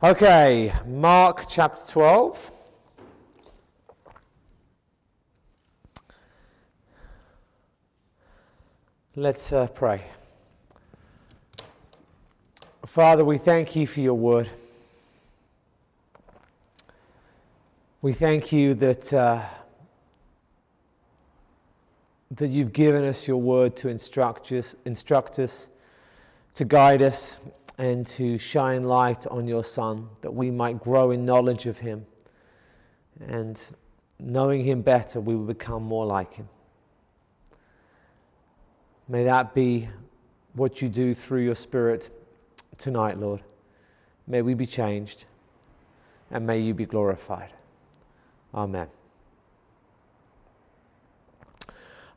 Okay, Mark chapter 12. Let's uh, pray. Father, we thank you for your word. We thank you that, uh, that you've given us your word to instruct us, instruct us, to guide us, and to shine light on your Son, that we might grow in knowledge of him. And knowing him better, we will become more like him. May that be what you do through your Spirit tonight, Lord. May we be changed and may you be glorified. Amen.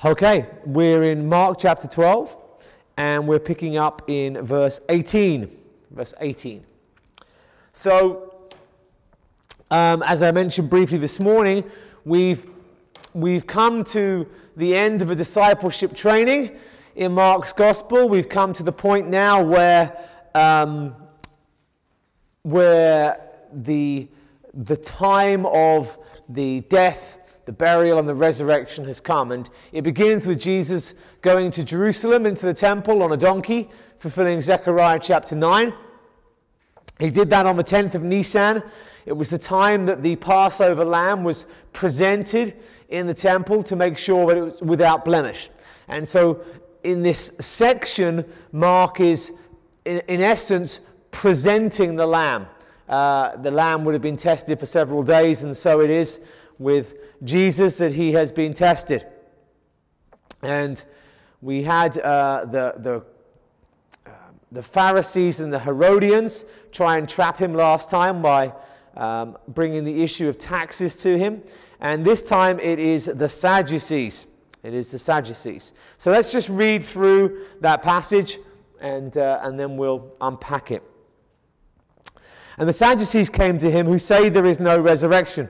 Okay, we're in Mark chapter 12 and we're picking up in verse 18. Verse 18. So, um, as I mentioned briefly this morning, we've, we've come to the end of a discipleship training in Mark's gospel. We've come to the point now where, um, where the, the time of the death, the burial, and the resurrection has come. And it begins with Jesus going to Jerusalem into the temple on a donkey, fulfilling Zechariah chapter 9. He did that on the 10th of Nisan. It was the time that the Passover lamb was presented in the temple to make sure that it was without blemish. And so in this section, Mark is, in, in essence, presenting the lamb. Uh, the lamb would have been tested for several days, and so it is with Jesus that he has been tested. And we had uh, the, the, uh, the Pharisees and the Herodians try and trap him last time by um, bringing the issue of taxes to him. And this time it is the Sadducees. It is the Sadducees. So let's just read through that passage and, uh, and then we'll unpack it. And the Sadducees came to him who say there is no resurrection.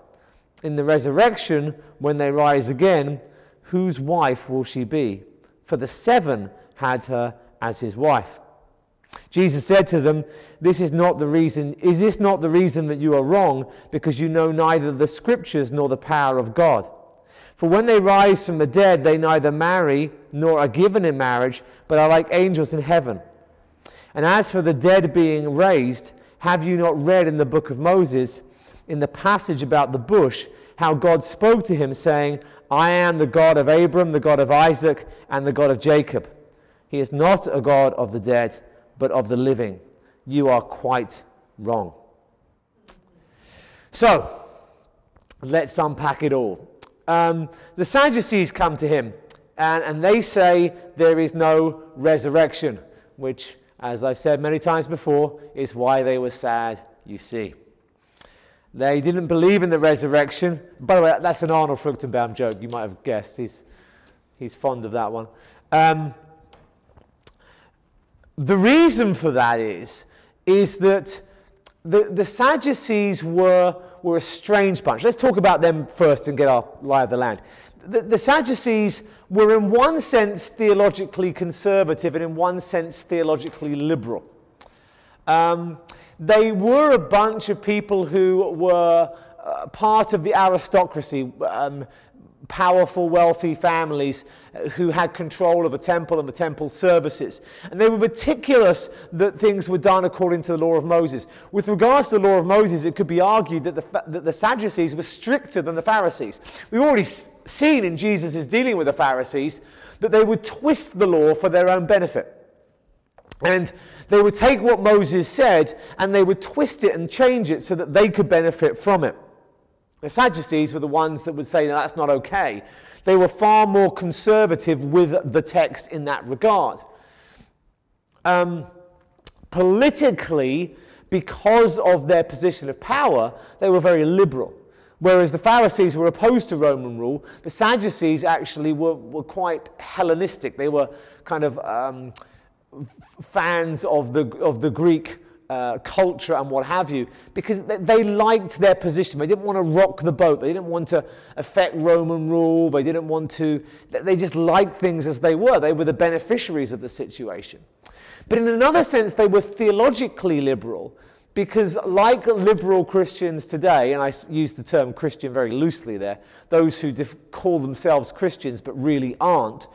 In the resurrection, when they rise again, whose wife will she be? For the seven had her as his wife. Jesus said to them, This is not the reason, is this not the reason that you are wrong, because you know neither the scriptures nor the power of God? For when they rise from the dead, they neither marry nor are given in marriage, but are like angels in heaven. And as for the dead being raised, have you not read in the book of Moses, in the passage about the bush, how God spoke to him, saying, I am the God of Abram, the God of Isaac, and the God of Jacob. He is not a God of the dead, but of the living. You are quite wrong. So, let's unpack it all um, the Sadducees come to him and, and they say there is no resurrection, which, as I've said many times before, is why they were sad, you see. They didn't believe in the resurrection. By the way, that's an Arnold Fruchtenbaum joke, you might have guessed. He's, he's fond of that one. Um, the reason for that is, is that the, the Sadducees were were a strange bunch. Let's talk about them first and get our lie of the land. The, the Sadducees were, in one sense, theologically conservative and, in one sense, theologically liberal. Um, they were a bunch of people who were uh, part of the aristocracy. Um, powerful, wealthy families uh, who had control of a temple and the temple services. And they were meticulous that things were done according to the law of Moses. With regards to the law of Moses, it could be argued that the, that the Sadducees were stricter than the Pharisees. We've already seen in Jesus' dealing with the Pharisees that they would twist the law for their own benefit. And they would take what Moses said and they would twist it and change it so that they could benefit from it. The Sadducees were the ones that would say no, that's not okay. They were far more conservative with the text in that regard. Um, politically, because of their position of power, they were very liberal. Whereas the Pharisees were opposed to Roman rule, the Sadducees actually were, were quite Hellenistic. They were kind of um, fans of the, of the Greek uh, culture and what have you, because they, they, liked their position. They didn't want to rock the boat. They didn't want to affect Roman rule. They didn't want to, they just liked things as they were. They were the beneficiaries of the situation. But in another sense, they were theologically liberal because, like liberal Christians today, and I use the term Christian very loosely there, those who def- call themselves Christians but really aren't,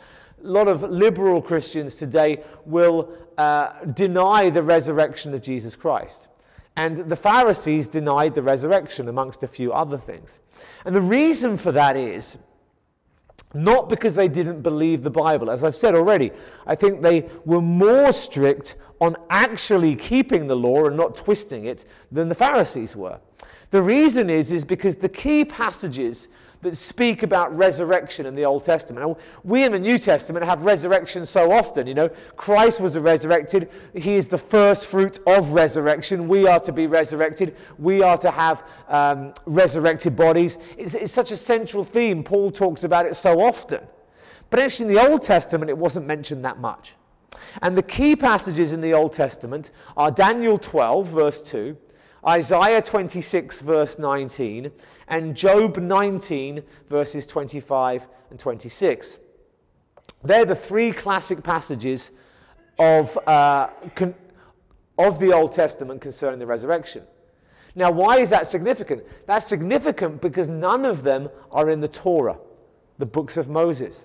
a lot of liberal Christians today will uh, deny the resurrection of Jesus Christ. And the Pharisees denied the resurrection, amongst a few other things. And the reason for that is not because they didn't believe the Bible. As I've said already, I think they were more strict on actually keeping the law and not twisting it than the Pharisees were. The reason is, is because the key passages that speak about resurrection in the Old Testament. Now, we in the New Testament have resurrection so often. You know, Christ was resurrected. He is the first fruit of resurrection. We are to be resurrected. We are to have um, resurrected bodies. It's, it's such a central theme. Paul talks about it so often. But actually, in the Old Testament, it wasn't mentioned that much. And the key passages in the Old Testament are Daniel 12, verse 2, Isaiah 26, verse 19, and Job 19, verses 25 and 26. They're the three classic passages of, uh, con- of the Old Testament concerning the resurrection. Now, why is that significant? That's significant because none of them are in the Torah, the books of Moses.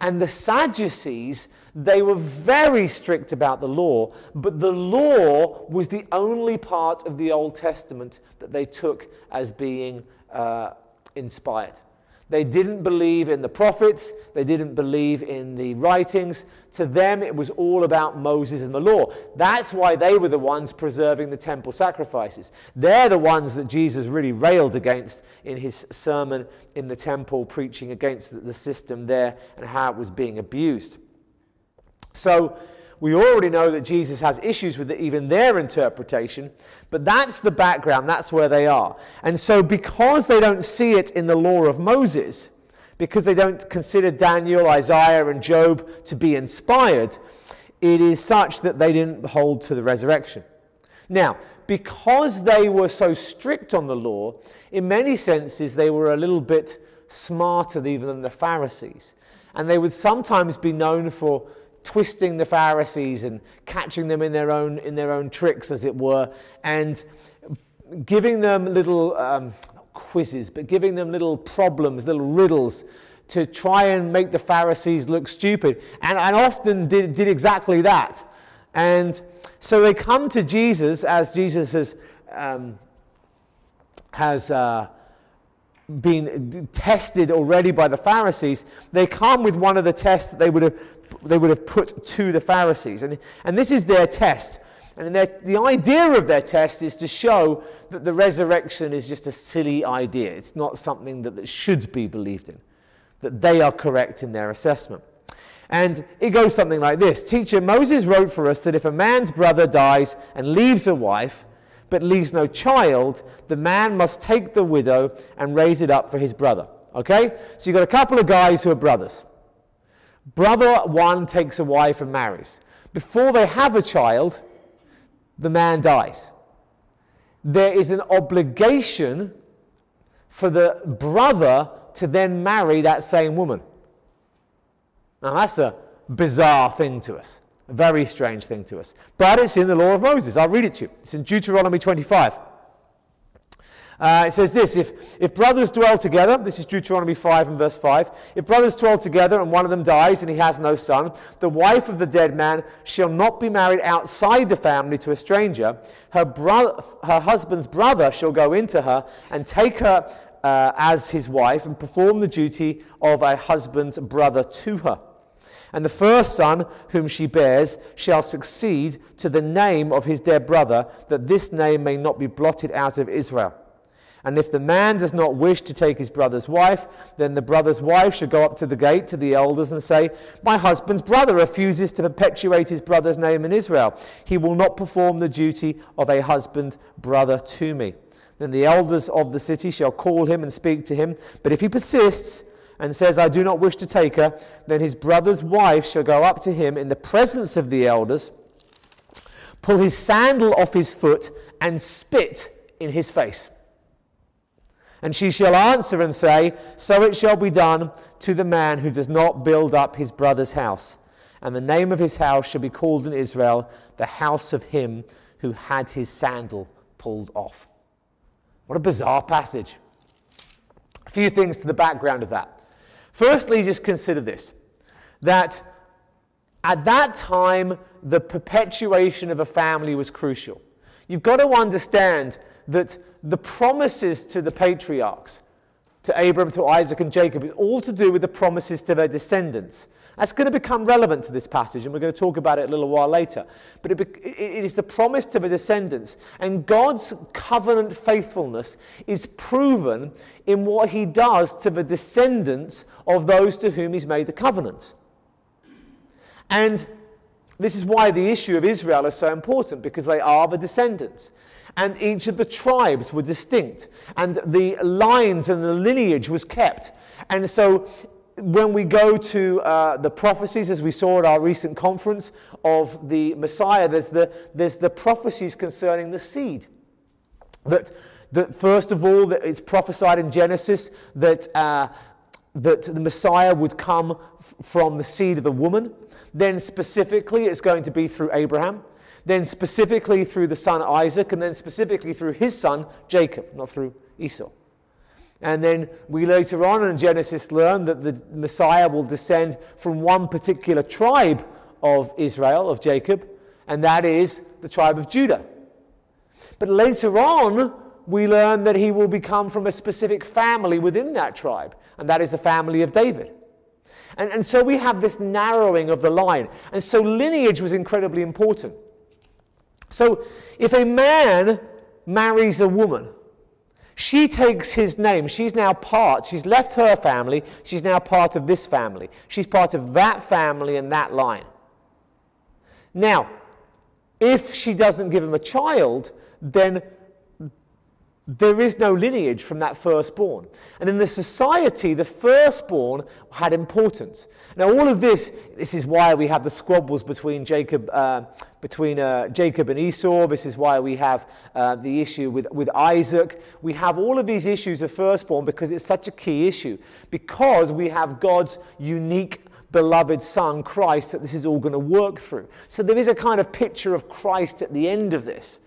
And the Sadducees, they were very strict about the law, but the law was the only part of the Old Testament that they took as being uh, inspired. They didn't believe in the prophets, they didn't believe in the writings. To them, it was all about Moses and the law. That's why they were the ones preserving the temple sacrifices. They're the ones that Jesus really railed against in his sermon in the temple, preaching against the system there and how it was being abused. So, we already know that Jesus has issues with even their interpretation, but that's the background, that's where they are. And so, because they don't see it in the law of Moses, because they don't consider Daniel, Isaiah, and Job to be inspired, it is such that they didn't hold to the resurrection. Now, because they were so strict on the law, in many senses they were a little bit smarter even than the Pharisees. And they would sometimes be known for twisting the Pharisees and catching them in their own, in their own tricks, as it were, and giving them little um, quizzes, but giving them little problems, little riddles to try and make the Pharisees look stupid. And, and often did, did exactly that. And so they come to Jesus as Jesus has, um, has uh, been tested already by the Pharisees. They come with one of the tests that they would have they would have put to the Pharisees. And, and this is their test. And the idea of their test is to show that the resurrection is just a silly idea. It's not something that, that should be believed in, that they are correct in their assessment. And it goes something like this Teacher, Moses wrote for us that if a man's brother dies and leaves a wife, but leaves no child, the man must take the widow and raise it up for his brother. Okay? So you've got a couple of guys who are brothers. Brother one takes a wife and marries. Before they have a child, the man dies. There is an obligation for the brother to then marry that same woman. Now, that's a bizarre thing to us, a very strange thing to us. But it's in the law of Moses. I'll read it to you. It's in Deuteronomy 25. Uh, it says this if, if brothers dwell together, this is Deuteronomy 5 and verse 5. If brothers dwell together and one of them dies and he has no son, the wife of the dead man shall not be married outside the family to a stranger. Her, bro- her husband's brother shall go into her and take her uh, as his wife and perform the duty of a husband's brother to her. And the first son whom she bears shall succeed to the name of his dead brother, that this name may not be blotted out of Israel. And if the man does not wish to take his brother's wife, then the brother's wife should go up to the gate to the elders and say, My husband's brother refuses to perpetuate his brother's name in Israel. He will not perform the duty of a husband brother to me. Then the elders of the city shall call him and speak to him. But if he persists and says, I do not wish to take her, then his brother's wife shall go up to him in the presence of the elders, pull his sandal off his foot, and spit in his face. And she shall answer and say, So it shall be done to the man who does not build up his brother's house. And the name of his house shall be called in Israel the house of him who had his sandal pulled off. What a bizarre passage. A few things to the background of that. Firstly, just consider this that at that time, the perpetuation of a family was crucial. You've got to understand that the promises to the patriarchs, to Abraham, to Isaac, and Jacob, is all to do with the promises to their descendants. That's going to become relevant to this passage, and we're going to talk about it a little while later. But it, it is the promise to the descendants. And God's covenant faithfulness is proven in what he does to the descendants of those to whom he's made the covenant. And this is why the issue of Israel is so important, because they are the descendants and each of the tribes were distinct, and the lines and the lineage was kept. And so when we go to uh, the prophecies, as we saw at our recent conference of the Messiah, there's the, there's the prophecies concerning the seed. That, that first of all, that it's prophesied in Genesis that, uh, that the Messiah would come f- from the seed of the woman. Then specifically, it's going to be through Abraham then specifically through the son Isaac, and then specifically through his son Jacob, not through Esau. And then we later on in Genesis learn that the Messiah will descend from one particular tribe of Israel, of Jacob, and that is the tribe of Judah. But later on, we learn that he will become from a specific family within that tribe, and that is the family of David. And, and so we have this narrowing of the line. And so lineage was incredibly important. So if a man marries a woman, she takes his name. She's now part, she's left her family, she's now part of this family. She's part of that family and that line. Now, if she doesn't give him a child, then there is no lineage from that firstborn. And in the society, the firstborn had importance. Now, all of this, this is why we have the squabbles between Jacob, uh, between uh, Jacob and Esau. This is why we have uh, the issue with, with Isaac. We have all of these issues of firstborn because it's such a key issue. Because we have God's unique beloved Son, Christ, that this is all going to work through. So there is a kind of picture of Christ at the end of this.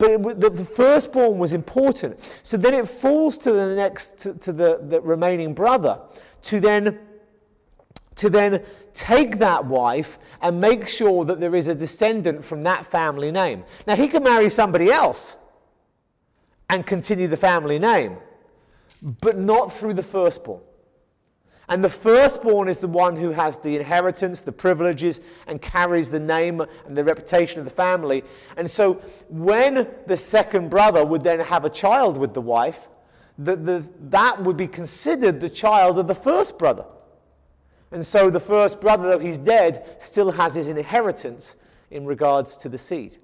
But it, the, the, firstborn was important. So then it falls to the next, to, to the, the remaining brother to then, to then take that wife and make sure that there is a descendant from that family name. Now, he can marry somebody else and continue the family name, but not through the firstborn. And the firstborn is the one who has the inheritance, the privileges, and carries the name and the reputation of the family. And so when the second brother would then have a child with the wife, the, the, that would be considered the child of the first brother. And so the first brother, though he's dead, still has his inheritance in regards to the seed.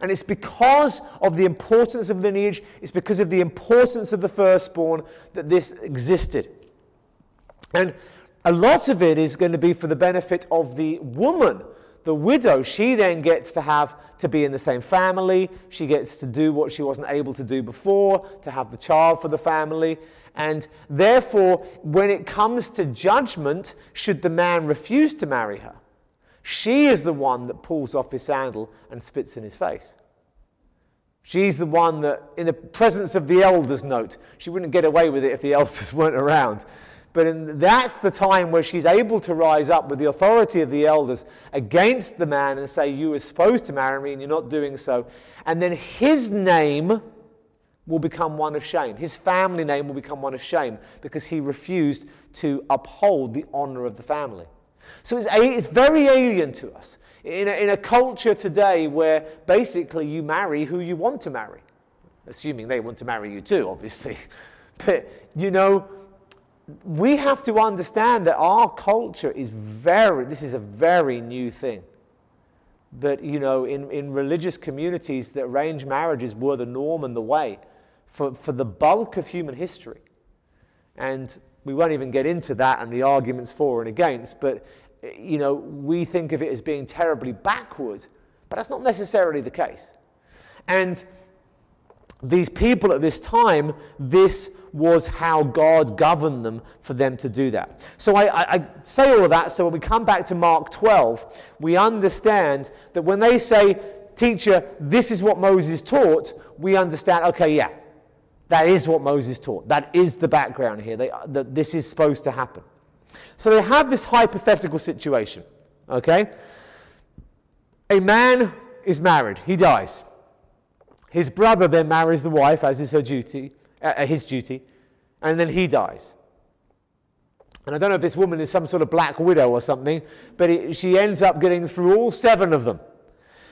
And it's because of the importance of lineage, it's because of the importance of the firstborn that this existed. And a lot of it is going to be for the benefit of the woman, the widow. She then gets to have to be in the same family. She gets to do what she wasn't able to do before, to have the child for the family. And therefore, when it comes to judgment, should the man refuse to marry her, she is the one that pulls off his sandal and spits in his face. She's the one that, in the presence of the elders, note, she wouldn't get away with it if the elders weren't around. But in, that's the time where she's able to rise up with the authority of the elders against the man and say, You were supposed to marry me and you're not doing so. And then his name will become one of shame. His family name will become one of shame because he refused to uphold the honor of the family. So it's, it's very alien to us. In a, in a culture today where basically you marry who you want to marry. assuming they want to marry you too, obviously. But, you know, we have to understand that our culture is very, this is a very new thing. That, you know, in, in religious communities, that arranged marriages were the norm and the way for, for the bulk of human history. And we won't even get into that and the arguments for and against, but, you know, we think of it as being terribly backward, but that's not necessarily the case. And these people at this time, this was how God governed them for them to do that. So I, I, say all of that so when we come back to Mark 12, we understand that when they say, Teacher, this is what Moses taught, we understand, okay, yeah, that is what Moses taught. That is the background here, they, that this is supposed to happen. So they have this hypothetical situation, okay? A man is married, he dies. His brother then marries the wife, as is her duty, uh, his duty, and then he dies. And I don't know if this woman is some sort of black widow or something, but it, she ends up getting through all seven of them.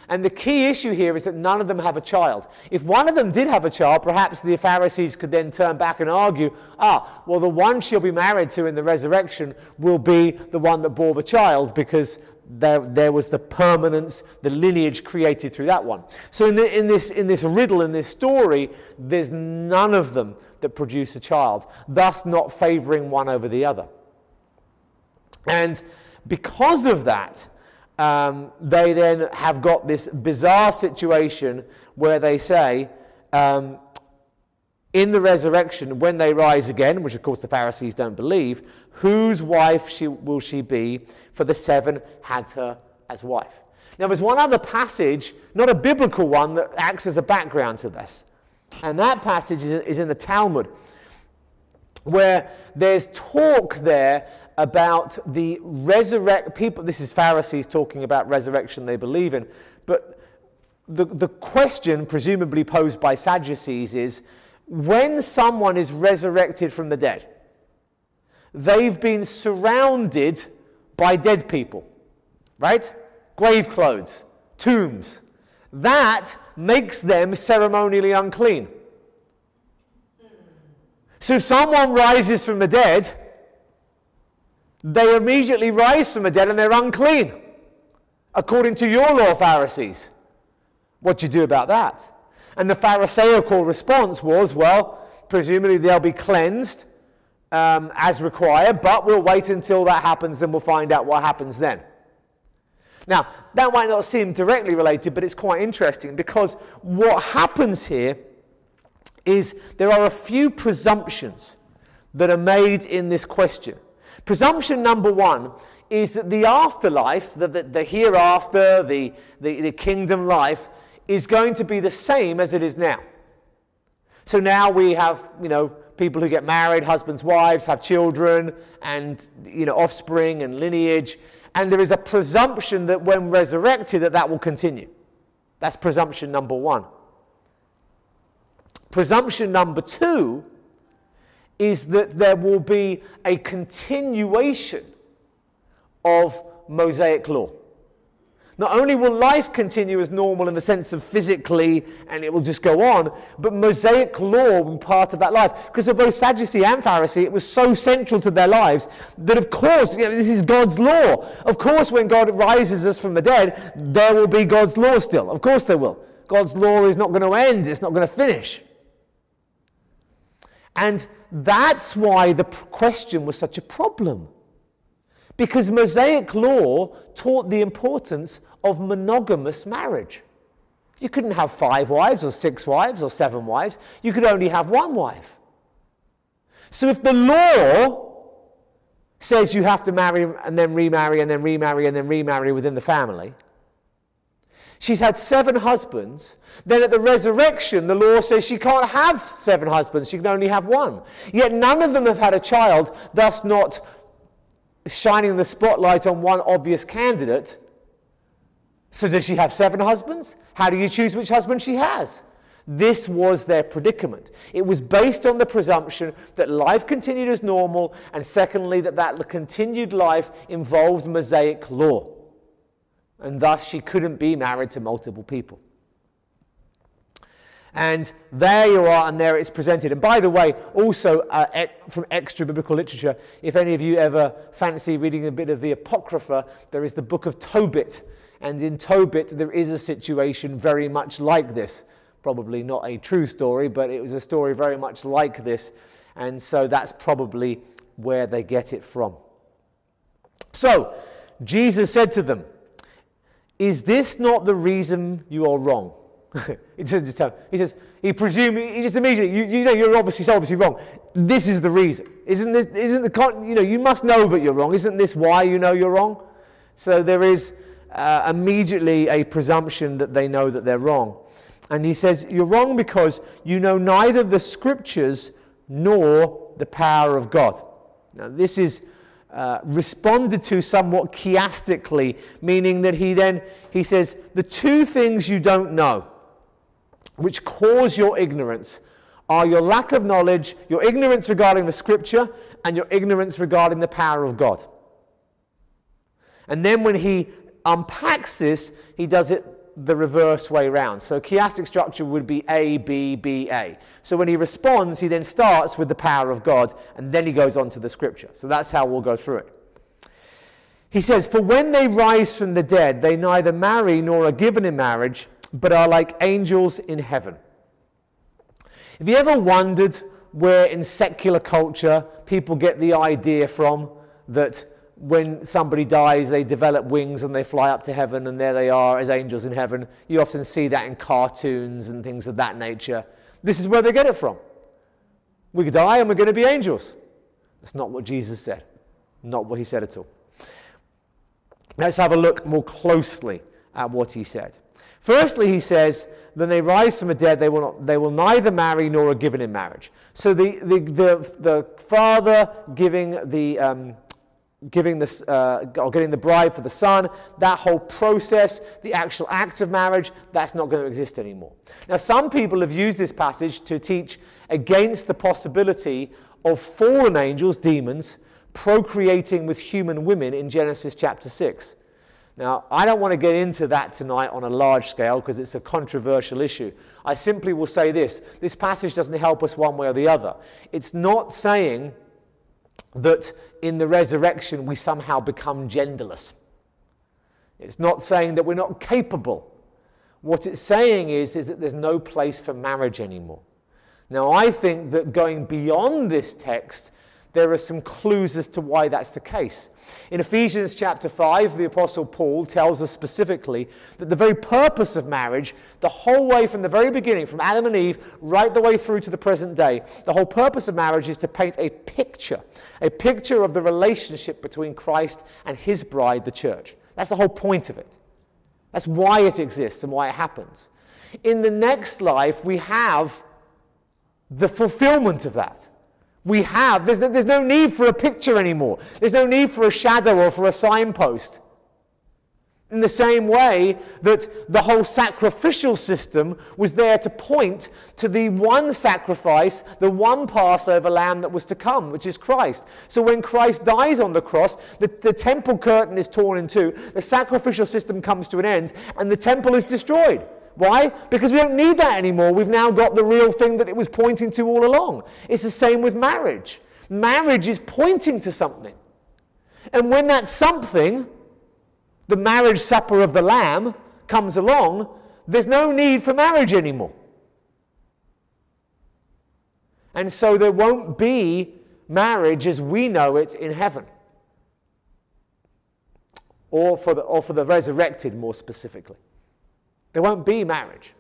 And the key issue here is that none of them have a child. If one of them did have a child, perhaps the Pharisees could then turn back and argue, ah, well, the one she'll be married to in the resurrection will be the one that bore the child because there, there was the permanence, the lineage created through that one. So in, the, in, this, in this riddle, in this story, there's none of them that produce a child, thus not favoring one over the other. And because of that, um, they then have got this bizarre situation where they say, um, in the resurrection, when they rise again, which of course the Pharisees don't believe, whose wife she, will she be? For the seven had her as wife. Now, there's one other passage, not a biblical one, that acts as a background to this. And that passage is in the Talmud, where there's talk there about the resurrect people. This is Pharisees talking about resurrection they believe in. But the, the question, presumably posed by Sadducees, is when someone is resurrected from the dead, they've been surrounded by dead people, right? Grave clothes, tombs. That makes them ceremonially unclean. So if someone rises from the dead, they immediately rise from the dead and they're unclean, according to your law, Pharisees. What do you do about that? And the Pharisaical response was, well, presumably they'll be cleansed um, as required, but we'll wait until that happens and we'll find out what happens then. Now, that might not seem directly related, but it's quite interesting because what happens here is there are a few presumptions that are made in this question. Presumption number one is that the afterlife, the, the, the hereafter, the, the, the kingdom life, is going to be the same as it is now. So now we have, you know, people who get married, husbands, wives, have children, and, you know, offspring and lineage. And there is a presumption that when resurrected, that that will continue. That's presumption number one. Presumption number two is that there will be a continuation of Mosaic law. Not only will life continue as normal in the sense of physically and it will just go on, but Mosaic law will be part of that life. Because of both Sadducee and Pharisee, it was so central to their lives that, of course, you know, this is God's law. Of course, when God rises us from the dead, there will be God's law still. Of course, there will. God's law is not going to end, it's not going to finish. And that's why the question was such a problem. Because Mosaic law taught the importance of monogamous marriage. You couldn't have five wives or six wives or seven wives. You could only have one wife. So if the law says you have to marry and then remarry and then remarry and then remarry within the family, she's had seven husbands. Then at the resurrection, the law says she can't have seven husbands, she can only have one. Yet none of them have had a child, thus not shining the spotlight on one obvious candidate. So, does she have seven husbands? How do you choose which husband she has? This was their predicament. It was based on the presumption that life continued as normal, and secondly, that that continued life involved Mosaic law. And thus, she couldn't be married to multiple people. And there you are, and there it's presented. And by the way, also uh, from extra biblical literature, if any of you ever fancy reading a bit of the Apocrypha, there is the book of Tobit. And in Tobit, there is a situation very much like this. Probably not a true story, but it was a story very much like this. And so that's probably where they get it from. So, Jesus said to them, Is this not the reason you are wrong? he doesn't just tell. He says he presumes he just immediately you, you know you're obviously obviously wrong. This is the reason. Isn't this, isn't the you know you must know that you're wrong. Isn't this why you know you're wrong? So there is uh, immediately a presumption that they know that they're wrong. And he says you're wrong because you know neither the scriptures nor the power of God. Now this is uh, responded to somewhat chiastically, meaning that he then he says the two things you don't know which cause your ignorance are your lack of knowledge, your ignorance regarding the scripture, and your ignorance regarding the power of God. And then when he unpacks this, he does it the reverse way around. So chiastic structure would be A, B, B, A. So when he responds, he then starts with the power of God, and then he goes on to the scripture. So that's how we'll go through it. He says, For when they rise from the dead, they neither marry nor are given in marriage but are like angels in heaven. Have you ever wondered where in secular culture people get the idea from that when somebody dies, they develop wings and they fly up to heaven, and there they are as angels in heaven. You often see that in cartoons and things of that nature. This is where they get it from. We die and we're going to be angels. That's not what Jesus said, not what he said at all. Let's have a look more closely at what he said. Firstly, he says, then they rise from the dead, they will, not, they will neither marry nor are given in marriage. So the, the, the, the father giving the, um, giving this, uh, or getting the bride for the son, that whole process, the actual act of marriage, that's not going to exist anymore. Now, some people have used this passage to teach against the possibility of fallen angels, demons, procreating with human women in Genesis chapter 6. Now, I don't want to get into that tonight on a large scale because it's a controversial issue. I simply will say this this passage doesn't help us one way or the other. It's not saying that in the resurrection we somehow become genderless, it's not saying that we're not capable. What it's saying is, is that there's no place for marriage anymore. Now, I think that going beyond this text there are some clues as to why that's the case. In Ephesians chapter 5, the Apostle Paul tells us specifically that the very purpose of marriage, the whole way from the very beginning, from Adam and Eve, right the way through to the present day, the whole purpose of marriage is to paint a picture, a picture of the relationship between Christ and his bride, the church. That's the whole point of it. That's why it exists and why it happens. In the next life, we have the fulfillment of that we have. There's no, there's no need for a picture anymore. There's no need for a shadow or for a signpost. In the same way that the whole sacrificial system was there to point to the one sacrifice, the one Passover lamb that was to come, which is Christ. So when Christ dies on the cross, the, the temple curtain is torn in two, the sacrificial system comes to an end, and the temple is destroyed. Why? Because we don't need that anymore. We've now got the real thing that it was pointing to all along. It's the same with marriage. Marriage is pointing to something. And when that something, the marriage supper of the Lamb, comes along, there's no need for marriage anymore. And so there won't be marriage as we know it in heaven. Or for the, or for the resurrected, more specifically. There won't be marriage.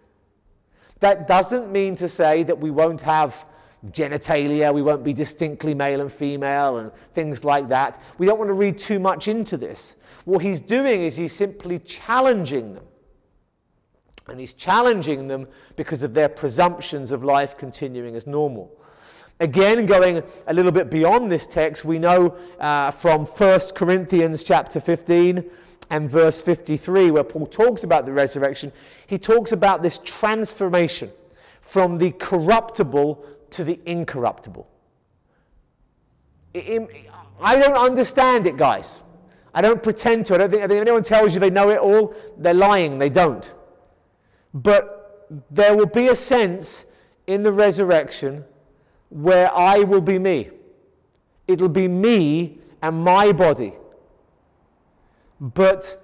That doesn't mean to say that we won't have genitalia, we won't be distinctly male and female, and things like that. We don't want to read too much into this. What he's doing is he's simply challenging them. And he's challenging them because of their presumptions of life continuing as normal. Again, going a little bit beyond this text, we know uh, from 1 Corinthians chapter 15 and verse 53, where Paul talks about the resurrection, he talks about this transformation from the corruptible to the incorruptible. I don't understand it, guys. I don't pretend to. I don't think, I think anyone tells you they know it all, they're lying, they don't. But there will be a sense in the resurrection where I will be me. It'll be me and my body. But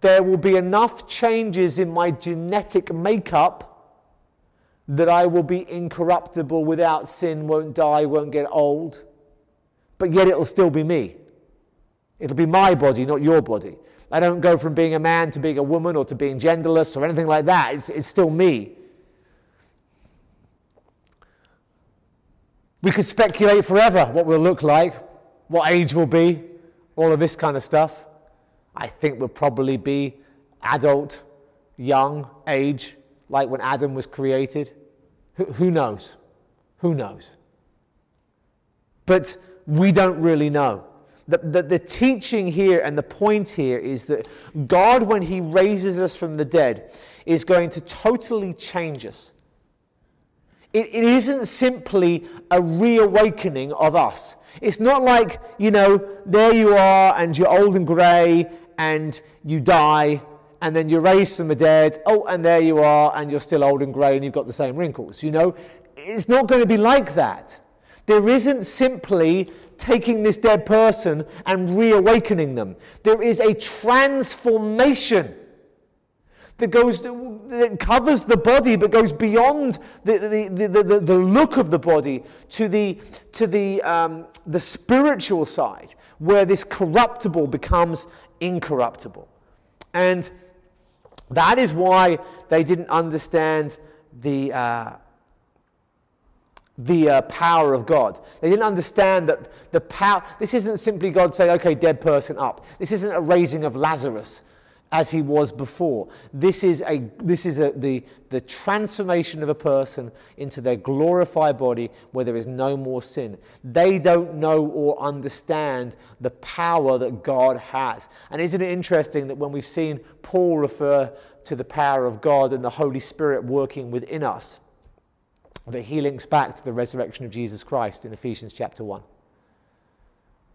there will be enough changes in my genetic makeup that I will be incorruptible without sin, won't die, won't get old, but yet it'll still be me. It'll be my body, not your body. I don't go from being a man to being a woman or to being genderless or anything like that. It's, it's still me. We could speculate forever what we'll look like, what age we'll be, all of this kind of stuff. I think we'll probably be adult, young age, like when Adam was created. Who, who knows? Who knows? But we don't really know. The, the, the, teaching here and the point here is that God, when He raises us from the dead, is going to totally change us. It, it isn't simply a reawakening of us. It's not like, you know, there you are and you're old and grey and you die and then you're raised from the dead. Oh, and there you are and you're still old and grey and you've got the same wrinkles. You know, it's not going to be like that. There isn't simply taking this dead person and reawakening them. There is a transformation that goes that covers the body but goes beyond the, the, the, the, the look of the body to the to the um, the spiritual side where this corruptible becomes incorruptible and that is why they didn't understand the uh, the uh, power of God. They didn't understand that the power, this isn't simply God saying, okay, dead person up. This isn't a raising of Lazarus as he was before. This is, a, this is a, the, the transformation of a person into their glorified body where there is no more sin. They don't know or understand the power that God has. And isn't it interesting that when we've seen Paul refer to the power of God and the Holy Spirit working within us, that he links back to the resurrection of Jesus Christ in Ephesians chapter 1.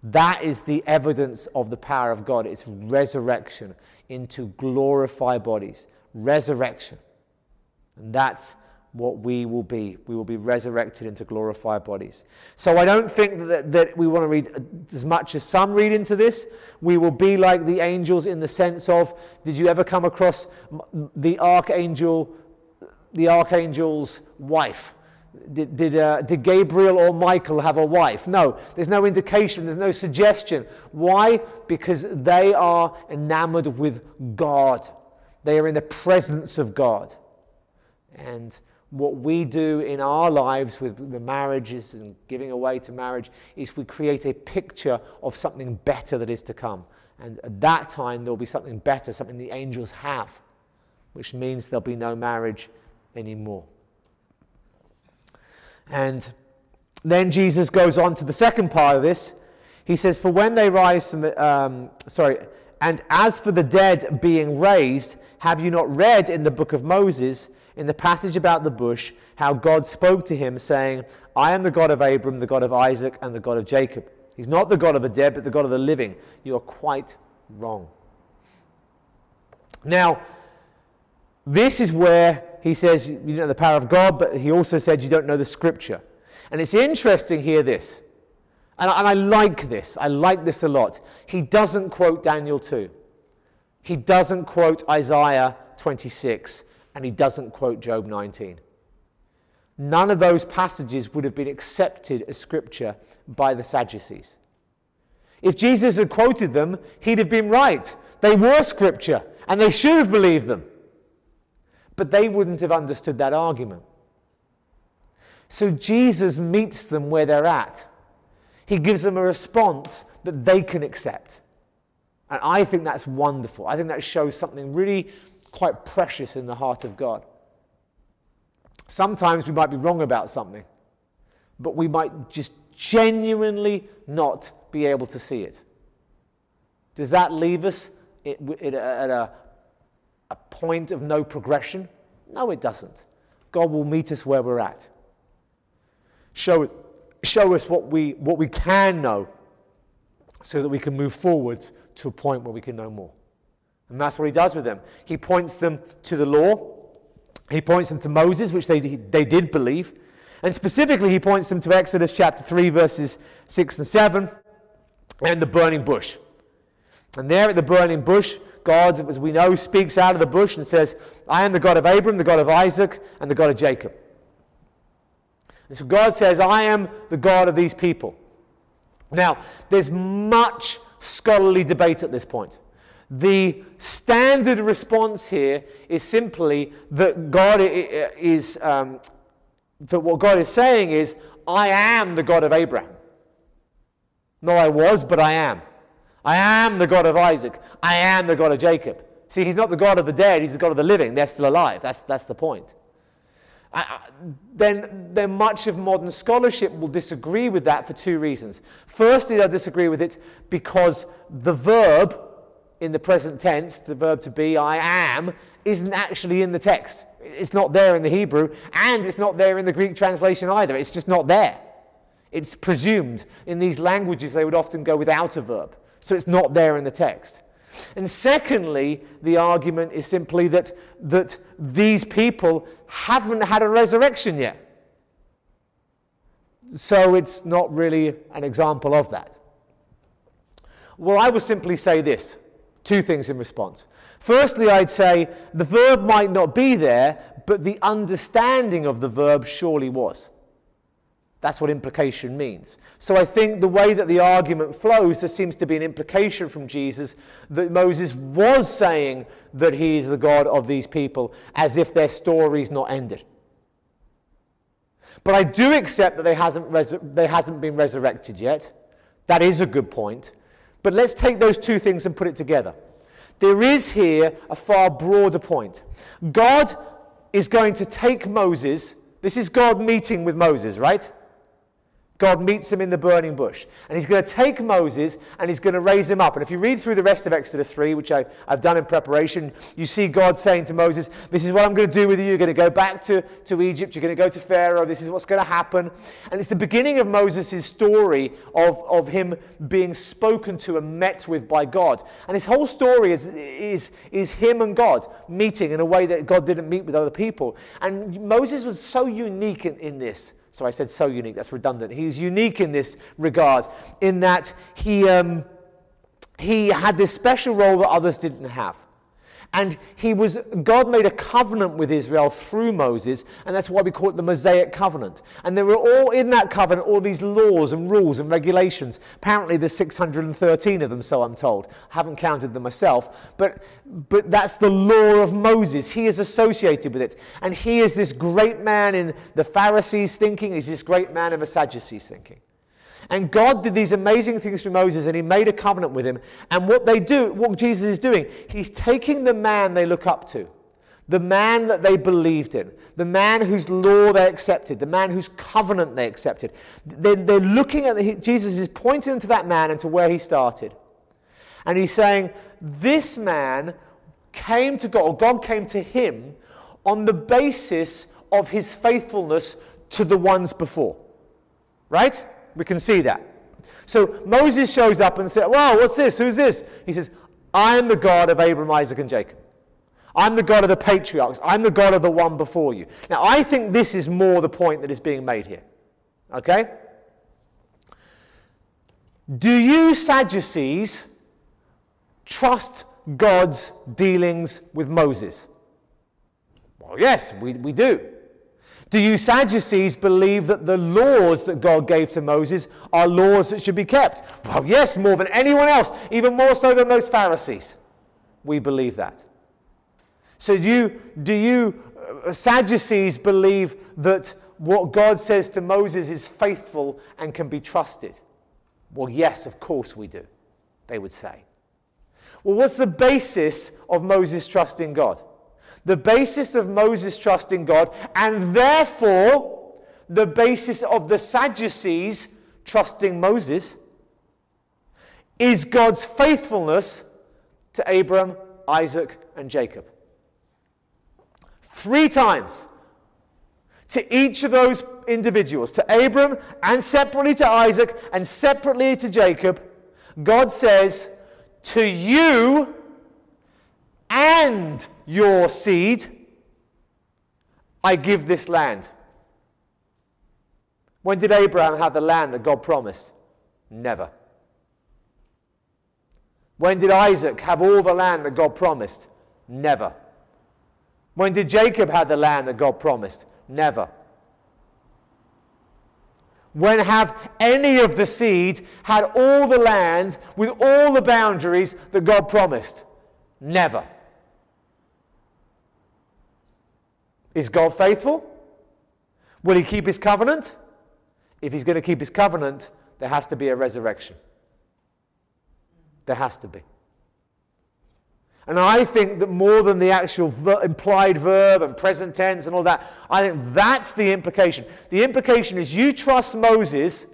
That is the evidence of the power of God. It's resurrection into glorified bodies. Resurrection. And that's what we will be. We will be resurrected into glorified bodies. So I don't think that, that we want to read as much as some read into this. We will be like the angels in the sense of did you ever come across the archangel, the archangel's wife? Did, did, uh, did, Gabriel or Michael have a wife? No, there's no indication, there's no suggestion. Why? Because they are enamored with God, they are in the presence of God. And what we do in our lives with the marriages and giving away to marriage is we create a picture of something better that is to come. And at that time, there'll be something better, something the angels have, which means there'll be no marriage anymore. And then Jesus goes on to the second part of this. He says, For when they rise from um, sorry, and as for the dead being raised, have you not read in the book of Moses, in the passage about the bush, how God spoke to him, saying, I am the God of Abram, the God of Isaac, and the God of Jacob. He's not the God of the dead, but the God of the living. You are quite wrong. Now, this is where he says you know the power of God, but he also said you don't know the scripture. And it's interesting here this, and I, and I like this, I like this a lot. He doesn't quote Daniel 2, he doesn't quote Isaiah 26, and he doesn't quote Job 19. None of those passages would have been accepted as scripture by the Sadducees. If Jesus had quoted them, he'd have been right. They were scripture, and they should have believed them. But they wouldn't have understood that argument. So Jesus meets them where they're at. He gives them a response that they can accept. And I think that's wonderful. I think that shows something really quite precious in the heart of God. Sometimes we might be wrong about something, but we might just genuinely not be able to see it. Does that leave us at a a point of no progression? No, it doesn't. God will meet us where we're at. Show, show us what we, what we can know so that we can move forward to a point where we can know more. And that's what he does with them. He points them to the law, He points them to Moses, which they, they did believe. And specifically, he points them to Exodus chapter 3, verses 6 and 7, and the burning bush. And there at the burning bush, God, as we know, speaks out of the bush and says, I am the God of Abram, the God of Isaac, and the God of Jacob. And so God says, I am the God of these people. Now, there's much scholarly debate at this point. The standard response here is simply that God is, um, that what God is saying is, I am the God of Abraham. Not I was, but I am. I am the God of Isaac. I am the God of Jacob. See, he's not the God of the dead, he's the God of the living. They're still alive. That's, that's the point. I, then, then much of modern scholarship will disagree with that for two reasons. Firstly, they'll disagree with it because the verb in the present tense, the verb to be, I am, isn't actually in the text. It's not there in the Hebrew, and it's not there in the Greek translation either. It's just not there. It's presumed. In these languages, they would often go without a verb. So it's not there in the text. And secondly, the argument is simply that, that these people haven't had a resurrection yet. So it's not really an example of that. Well, I would simply say this two things in response. Firstly, I'd say the verb might not be there, but the understanding of the verb surely was. That's what implication means. So I think the way that the argument flows, there seems to be an implication from Jesus that Moses was saying that he is the God of these people, as if their story's not ended. But I do accept that they hasn't, they hasn't been resurrected yet. That is a good point. But let's take those two things and put it together. There is here a far broader point. God is going to take Moses. This is God meeting with Moses, right? God meets him in the burning bush. And he's going to take Moses and he's going to raise him up. And if you read through the rest of Exodus 3, which I, have done in preparation, you see God saying to Moses, This is what I'm going to do with you. You're going to go back to, to Egypt. You're going to go to Pharaoh. This is what's going to happen. And it's the beginning of Moses' story of, of him being spoken to and met with by God. And his whole story is, is, is him and God meeting in a way that God didn't meet with other people. And Moses was so unique in, in this. So I said so unique, that's redundant. He's unique in this regard, in that he, um, he had this special role that others didn't have. And he was, God made a covenant with Israel through Moses, and that's why we call it the Mosaic covenant. And there were all in that covenant all these laws and rules and regulations. Apparently, there's 613 of them, so I'm told. I haven't counted them myself, but, but that's the law of Moses. He is associated with it. And he is this great man in the Pharisees' thinking, he's this great man in the Sadducees' thinking. And God did these amazing things through Moses and he made a covenant with him. And what they do, what Jesus is doing, he's taking the man they look up to, the man that they believed in, the man whose law they accepted, the man whose covenant they accepted. They're, they're looking at, the, Jesus is pointing them to that man and to where he started. And he's saying, This man came to God, or God came to him on the basis of his faithfulness to the ones before. Right? We can see that. So Moses shows up and says, Wow, what's this? Who's this? He says, I am the God of Abraham, Isaac, and Jacob. I'm the God of the patriarchs. I'm the God of the one before you. Now, I think this is more the point that is being made here. Okay? Do you Sadducees trust God's dealings with Moses? Well, yes, we, we do. Do you Sadducees believe that the laws that God gave to Moses are laws that should be kept? Well, yes, more than anyone else, even more so than most Pharisees. We believe that. So, do you, do you uh, Sadducees believe that what God says to Moses is faithful and can be trusted? Well, yes, of course we do, they would say. Well, what's the basis of Moses trusting God? The basis of Moses' trust in God, and therefore the basis of the Sadducees trusting Moses, is God's faithfulness to Abram, Isaac, and Jacob. Three times to each of those individuals, to Abram and separately to Isaac and separately to Jacob, God says, To you and your seed, I give this land. When did Abraham have the land that God promised? Never. When did Isaac have all the land that God promised? Never. When did Jacob have the land that God promised? Never. When have any of the seed had all the land with all the boundaries that God promised? Never. Is God faithful? Will he keep his covenant? If he's going to keep his covenant, there has to be a resurrection. There has to be. And I think that more than the actual ver- implied verb and present tense and all that, I think that's the implication. The implication is you trust Moses,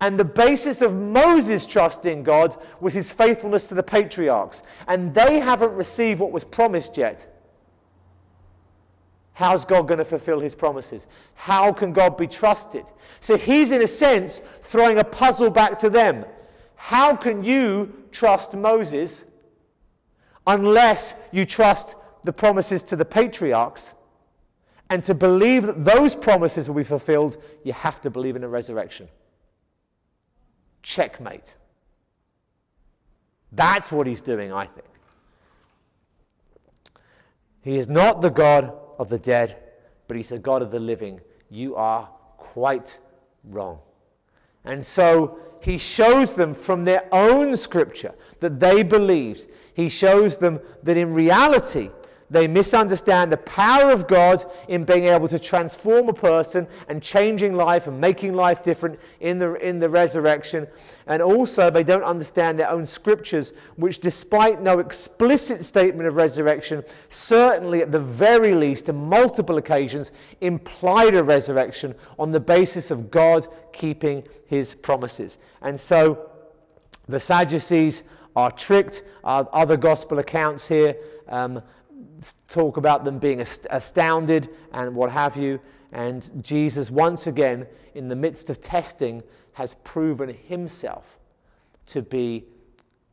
and the basis of Moses' trust in God was his faithfulness to the patriarchs. And they haven't received what was promised yet. How's God going to fulfill his promises? How can God be trusted? So he's, in a sense, throwing a puzzle back to them. How can you trust Moses unless you trust the promises to the patriarchs. And to believe that those promises will be fulfilled, you have to believe in a resurrection. Checkmate. That's what he's doing, I think. He is not the God of the dead, but he's the God of the living. You are quite wrong. And so he shows them from their own scripture that they believed. He shows them that in reality, they misunderstand the power of God in being able to transform a person and changing life and making life different in the, in the resurrection. And also, they don't understand their own scriptures, which, despite no explicit statement of resurrection, certainly at the very least, on multiple occasions, implied a resurrection on the basis of God keeping his promises. And so, the Sadducees are tricked. Other gospel accounts here. Um, talk about them being astounded and what have you. And Jesus, once again, in the midst of testing, has proven himself to be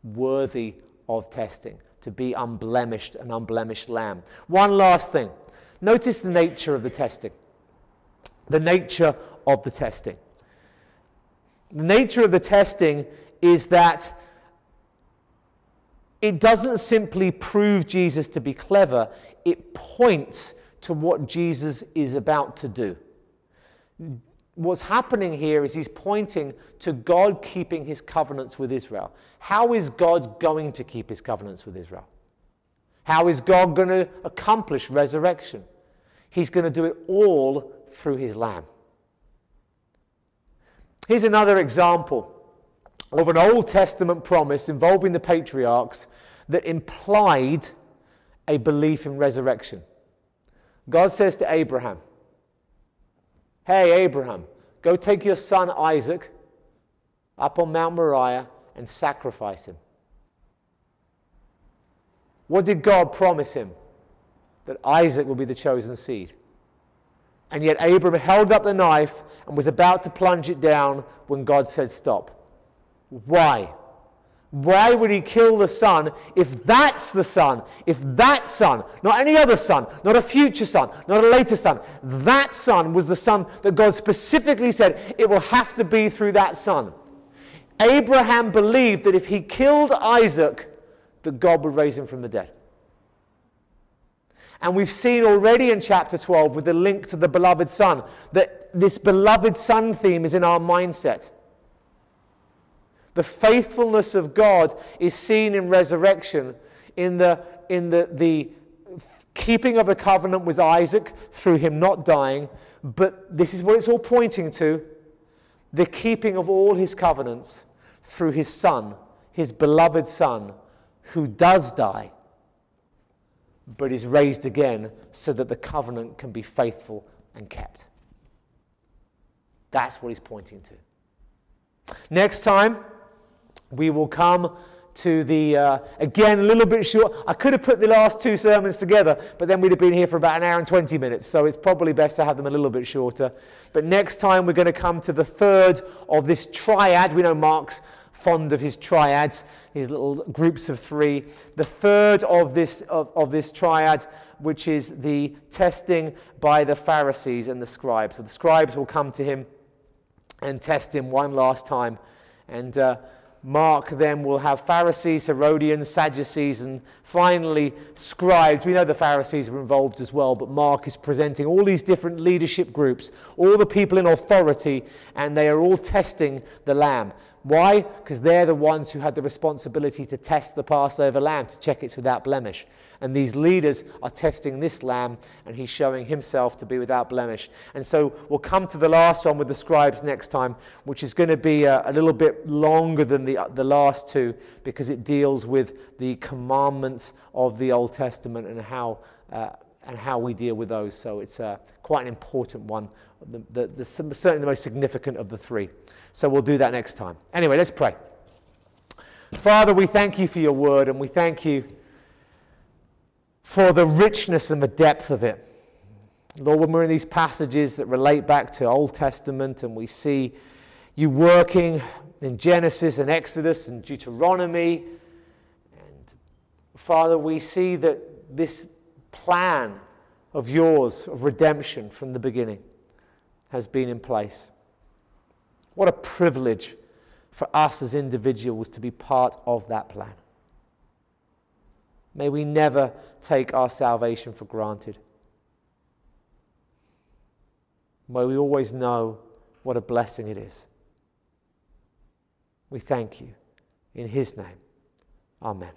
worthy of testing, to be unblemished, an unblemished lamb. One last thing notice the nature of the testing. The nature of the testing. The nature of the testing is that it doesn't simply prove Jesus to be clever, it points to what Jesus is about to do. What's happening here is he's pointing to God keeping his covenants with Israel. How is God going to keep his covenants with Israel? How is God going to accomplish resurrection? He's going to do it all through his lamb. Here's another example of an Old Testament promise involving the patriarchs that implied a belief in resurrection. God says to Abraham, Hey, Abraham, go take your son Isaac up on Mount Moriah and sacrifice him. What did God promise him? That Isaac would be the chosen seed. And yet Abraham held up the knife and was about to plunge it down when God said, Stop. Why? Why would he kill the son if that's the son? If that son, not any other son, not a future son, not a later son, that son was the son that God specifically said it will have to be through that son. Abraham believed that if he killed Isaac, that God would raise him from the dead. And we've seen already in chapter 12 with the link to the beloved son that this beloved son theme is in our mindset. The faithfulness of God is seen in resurrection, in the, in the, the keeping of a covenant with Isaac through him not dying. But this is what it's all pointing to the keeping of all his covenants through his son, his beloved son, who does die, but is raised again so that the covenant can be faithful and kept. That's what he's pointing to. Next time, we will come to the, uh, again, a little bit short. I could have put the last two sermons together, but then we'd have been here for about an hour and 20 minutes, so it's probably best to have them a little bit shorter. But next time we're going to come to the third of this triad. We know Mark's, fond of his triads, his little groups of three. The third of this, of, of this triad, which is the testing by the Pharisees and the scribes. So the scribes will come to him and test him one last time. And uh, Mark then will have Pharisees, Herodians, Sadducees, and finally scribes. We know the Pharisees were involved as well, but Mark is presenting all these different leadership groups, all the people in authority, and they are all testing the lamb. Why? Because they're the ones who had the responsibility to test the Passover lamb, to check it's without blemish. And these leaders are testing this lamb, and he's showing himself to be without blemish. And so we'll come to the last one with the scribes next time, which is going to be a, a little bit longer than the, the last two because it deals with the commandments of the Old Testament and how. Uh, and how we deal with those. So it's uh, quite an important one, the, the, the, certainly the most significant of the three. So we'll do that next time. Anyway, let's pray. Father, we thank you for your word and we thank you for the richness and the depth of it. Lord, when we're in these passages that relate back to Old Testament and we see you working in Genesis and Exodus and Deuteronomy, and Father, we see that this plan of yours of redemption from the beginning has been in place. What a privilege for us as individuals to be part of that plan. May we never take our salvation for granted. May we always know what a blessing it is. We thank you. In His name, Amen.